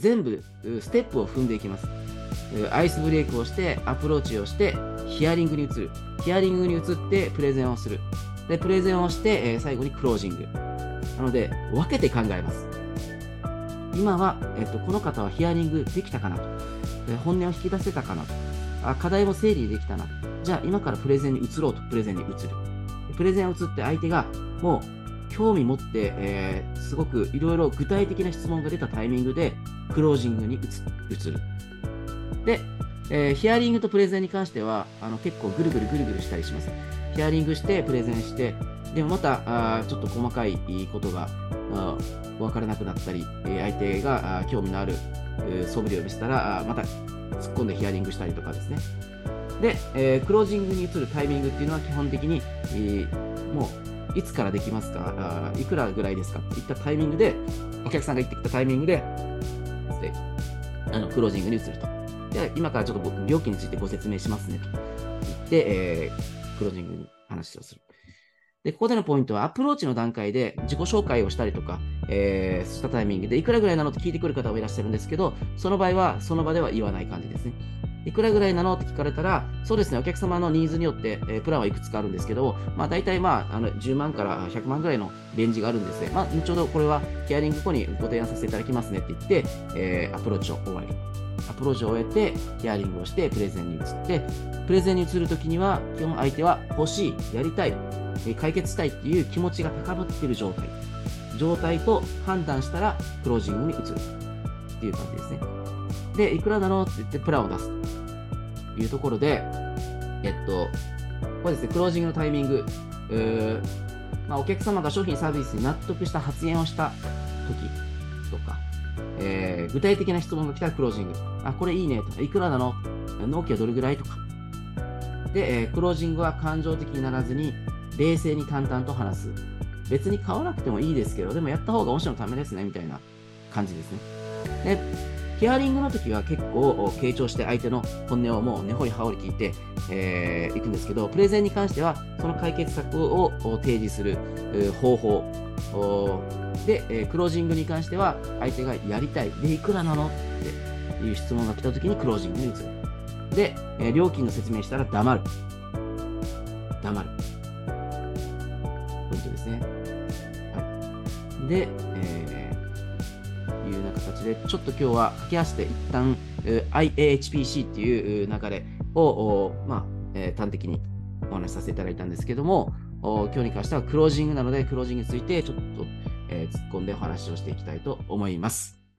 全部ステップを踏んでいきます。アイスブレイクをして、アプローチをして、ヒアリングに移る。ヒアリングに移ってプレゼンをする。で、プレゼンをして、え最後にクロージング。なので、分けて考えます。今は、えっと、この方はヒアリングできたかなと。本音を引き出せたかなと。あ課題も整理できたな。じゃあ、今からプレゼンに移ろうと。プレゼンに移る。プレゼンを移って相手がもう興味持って、えー、すごくいろいろ具体的な質問が出たタイミングでクロージングに移る。で、えー、ヒアリングとプレゼンに関してはあの結構ぐるぐるぐるぐるしたりします。ヒアリングして、プレゼンして、でもまたあちょっと細かいことが分からなくなったり、相手が興味のある素振りを見せたら、また突っ込んでヒアリングしたりとかですね。で、えー、クロージングに移るタイミングっていうのは基本的に、えー、もういつからできますか？いくらぐらいですか？っていったタイミングで、お客さんが行ってきたタイミングで、であのクロージングに移ると。で今からちょっと僕、料金についてご説明しますねと言って、えー、クロージングに話をする。で、ここでのポイントは、アプローチの段階で自己紹介をしたりとか、えー、したタイミングで、いくらぐらいなのって聞いてくる方もいらっしゃるんですけど、その場合は、その場では言わない感じですね。いくらぐらいなのって聞かれたら、そうですね、お客様のニーズによって、えー、プランはいくつかあるんですけど、まあ、大体、まあ、あの10万から100万ぐらいのレンジがあるんですね。まあ、後ほどこれはヒアリング後にご提案させていただきますねって言って、えー、アプローチを終える。アプローチを終えて、ヒアリングをして、プレゼンに移って、プレゼンに移るときには、基本相手は欲しい、やりたい、解決したいっていう気持ちが高ぶっている状態。状態と判断したら、クロージングに移るっていう感じですね。で、いくらなのって言ってプランを出すと。いうところで、えっと、これですね、クロージングのタイミング、えー、まあ、お客様が商品サービスに納得した発言をした時とか、えー、具体的な質問が来たらクロージング。あ、これいいねとか、いくらなの？納期はどれぐらいとか。で、えー、クロージングは感情的にならずに、冷静に淡々と話す。別に買わなくてもいいですけど、でもやった方が御社のためですね、みたいな感じですね。で、ヒアリングの時は結構傾聴して相手の本音をもう根掘り葉掘り聞いて、えー、いくんですけど、プレゼンに関してはその解決策を提示する方法で、え、クロージングに関しては相手がやりたい。で、いくらなの？っていう質問が来た時にクロージングに移る。で、え、料金の説明したら黙る。黙る。ですね。はい。で、えーいうような形で、ちょっと今日は掛け合わせて一旦 IAHPC っていう流れを、まあえー、端的にお話しさせていただいたんですけども、今日に関してはクロージングなので、クロージングについてちょっと、えー、突っ込んでお話をしていきたいと思います。